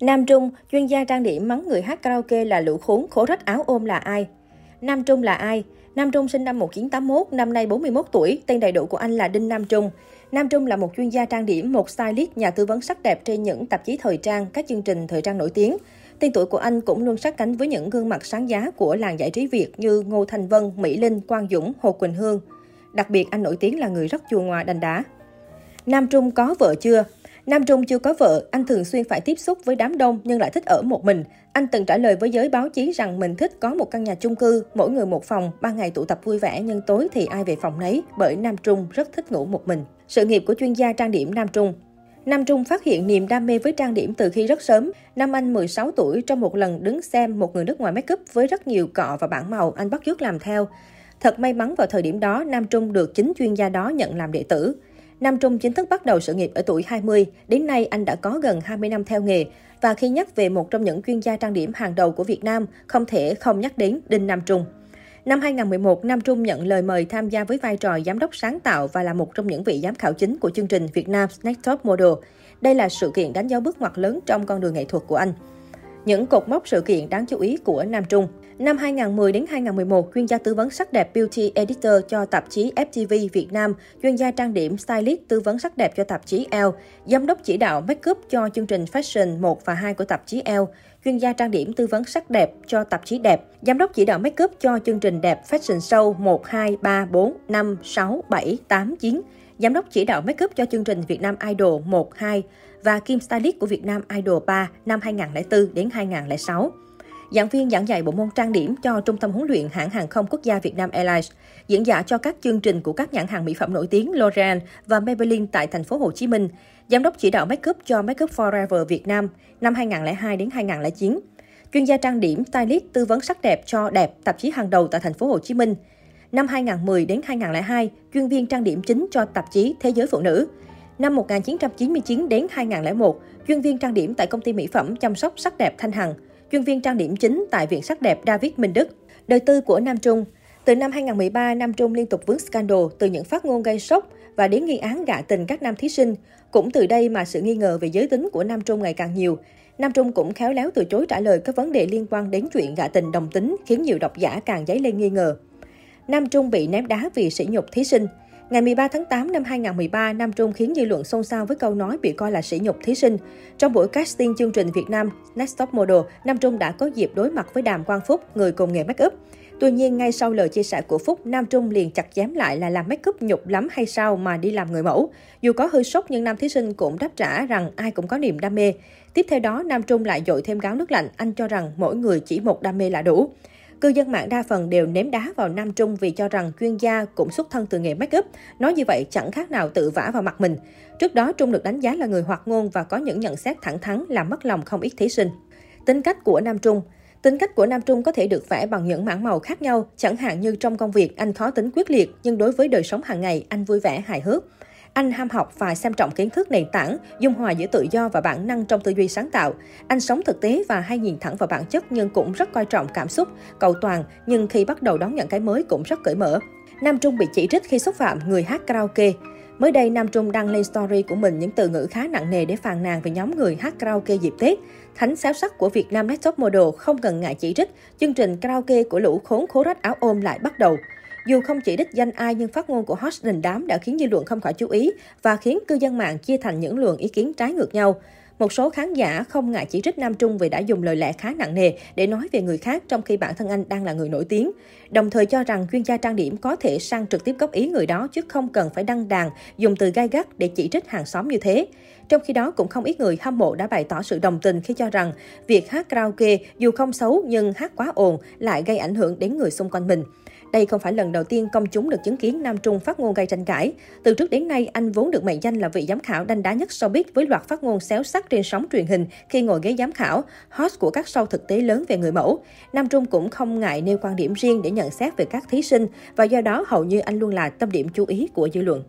Nam Trung, chuyên gia trang điểm mắng người hát karaoke là lũ khốn, khổ rách áo ôm là ai? Nam Trung là ai? Nam Trung sinh năm 1981, năm nay 41 tuổi, tên đầy đủ của anh là Đinh Nam Trung. Nam Trung là một chuyên gia trang điểm, một stylist, nhà tư vấn sắc đẹp trên những tạp chí thời trang, các chương trình thời trang nổi tiếng. Tên tuổi của anh cũng luôn sát cánh với những gương mặt sáng giá của làng giải trí Việt như Ngô Thành Vân, Mỹ Linh, Quang Dũng, Hồ Quỳnh Hương. Đặc biệt, anh nổi tiếng là người rất chua ngoa đành đá. Nam Trung có vợ chưa? Nam Trung chưa có vợ, anh thường xuyên phải tiếp xúc với đám đông nhưng lại thích ở một mình. Anh từng trả lời với giới báo chí rằng mình thích có một căn nhà chung cư, mỗi người một phòng, ban ngày tụ tập vui vẻ nhưng tối thì ai về phòng nấy, bởi Nam Trung rất thích ngủ một mình. Sự nghiệp của chuyên gia trang điểm Nam Trung Nam Trung phát hiện niềm đam mê với trang điểm từ khi rất sớm. Năm anh 16 tuổi, trong một lần đứng xem một người nước ngoài make up với rất nhiều cọ và bảng màu, anh bắt chước làm theo. Thật may mắn vào thời điểm đó, Nam Trung được chính chuyên gia đó nhận làm đệ tử. Nam Trung chính thức bắt đầu sự nghiệp ở tuổi 20. Đến nay, anh đã có gần 20 năm theo nghề. Và khi nhắc về một trong những chuyên gia trang điểm hàng đầu của Việt Nam, không thể không nhắc đến Đinh Nam Trung. Năm 2011, Nam Trung nhận lời mời tham gia với vai trò giám đốc sáng tạo và là một trong những vị giám khảo chính của chương trình Việt Nam Next Top Model. Đây là sự kiện đánh dấu bước ngoặt lớn trong con đường nghệ thuật của anh. Những cột mốc sự kiện đáng chú ý của Nam Trung. Năm 2010 đến 2011, chuyên gia tư vấn sắc đẹp Beauty Editor cho tạp chí FTV Việt Nam, chuyên gia trang điểm Stylist tư vấn sắc đẹp cho tạp chí Elle, giám đốc chỉ đạo makeup cho chương trình Fashion 1 và 2 của tạp chí Elle, chuyên gia trang điểm tư vấn sắc đẹp cho tạp chí Đẹp, giám đốc chỉ đạo makeup cho chương trình Đẹp Fashion Show 1, 2, 3, 4, 5, 6, 7, 8, 9, giám đốc chỉ đạo makeup cho chương trình Việt Nam Idol 1, 2 và Kim Stylist của Việt Nam Idol 3 năm 2004 đến 2006 giảng viên giảng dạy bộ môn trang điểm cho Trung tâm huấn luyện hãng hàng không quốc gia Việt Nam Airlines, diễn giả cho các chương trình của các nhãn hàng mỹ phẩm nổi tiếng L'Oreal và Maybelline tại thành phố Hồ Chí Minh, giám đốc chỉ đạo makeup cho Makeup Forever Việt Nam năm 2002 đến 2009, chuyên gia trang điểm, stylist tư vấn sắc đẹp cho đẹp tạp chí hàng đầu tại thành phố Hồ Chí Minh. Năm 2010 đến 2002, chuyên viên trang điểm chính cho tạp chí Thế giới phụ nữ. Năm 1999 đến 2001, chuyên viên trang điểm tại công ty mỹ phẩm chăm sóc sắc đẹp Thanh Hằng chuyên viên trang điểm chính tại Viện Sắc đẹp David Minh Đức. Đời tư của Nam Trung Từ năm 2013, Nam Trung liên tục vướng scandal từ những phát ngôn gây sốc và đến nghi án gạ tình các nam thí sinh. Cũng từ đây mà sự nghi ngờ về giới tính của Nam Trung ngày càng nhiều. Nam Trung cũng khéo léo từ chối trả lời các vấn đề liên quan đến chuyện gạ tình đồng tính, khiến nhiều độc giả càng dấy lên nghi ngờ. Nam Trung bị ném đá vì sỉ nhục thí sinh. Ngày 13 tháng 8 năm 2013, Nam Trung khiến dư luận xôn xao với câu nói bị coi là sỉ nhục thí sinh. Trong buổi casting chương trình Việt Nam Next Top Model, Nam Trung đã có dịp đối mặt với Đàm Quang Phúc, người cùng nghề make up. Tuy nhiên, ngay sau lời chia sẻ của Phúc, Nam Trung liền chặt chém lại là làm make up nhục lắm hay sao mà đi làm người mẫu. Dù có hơi sốc nhưng nam thí sinh cũng đáp trả rằng ai cũng có niềm đam mê. Tiếp theo đó, Nam Trung lại dội thêm gáo nước lạnh, anh cho rằng mỗi người chỉ một đam mê là đủ. Cư dân mạng đa phần đều ném đá vào Nam Trung vì cho rằng chuyên gia cũng xuất thân từ nghề make up. Nói như vậy chẳng khác nào tự vả vào mặt mình. Trước đó, Trung được đánh giá là người hoạt ngôn và có những nhận xét thẳng thắn làm mất lòng không ít thí sinh. Tính cách của Nam Trung Tính cách của Nam Trung có thể được vẽ bằng những mảng màu khác nhau, chẳng hạn như trong công việc anh khó tính quyết liệt, nhưng đối với đời sống hàng ngày anh vui vẻ hài hước. Anh ham học và xem trọng kiến thức nền tảng, dung hòa giữa tự do và bản năng trong tư duy sáng tạo. Anh sống thực tế và hay nhìn thẳng vào bản chất nhưng cũng rất coi trọng cảm xúc, cầu toàn, nhưng khi bắt đầu đón nhận cái mới cũng rất cởi mở. Nam Trung bị chỉ trích khi xúc phạm người hát karaoke. Mới đây, Nam Trung đăng lên story của mình những từ ngữ khá nặng nề để phàn nàn về nhóm người hát karaoke dịp Tết. Thánh xáo sắc của Việt Nam Next Top Model không cần ngại chỉ trích, chương trình karaoke của lũ khốn khố rách áo ôm lại bắt đầu. Dù không chỉ đích danh ai nhưng phát ngôn của hot đình đám đã khiến dư luận không khỏi chú ý và khiến cư dân mạng chia thành những luồng ý kiến trái ngược nhau. Một số khán giả không ngại chỉ trích Nam Trung vì đã dùng lời lẽ khá nặng nề để nói về người khác trong khi bản thân anh đang là người nổi tiếng. Đồng thời cho rằng chuyên gia trang điểm có thể sang trực tiếp góp ý người đó chứ không cần phải đăng đàn, dùng từ gai gắt để chỉ trích hàng xóm như thế. Trong khi đó, cũng không ít người hâm mộ đã bày tỏ sự đồng tình khi cho rằng việc hát karaoke dù không xấu nhưng hát quá ồn lại gây ảnh hưởng đến người xung quanh mình. Đây không phải lần đầu tiên công chúng được chứng kiến Nam Trung phát ngôn gây tranh cãi. Từ trước đến nay, anh vốn được mệnh danh là vị giám khảo đanh đá nhất showbiz với loạt phát ngôn xéo sắc trên sóng truyền hình khi ngồi ghế giám khảo, host của các show thực tế lớn về người mẫu. Nam Trung cũng không ngại nêu quan điểm riêng để nhận xét về các thí sinh và do đó hầu như anh luôn là tâm điểm chú ý của dư luận.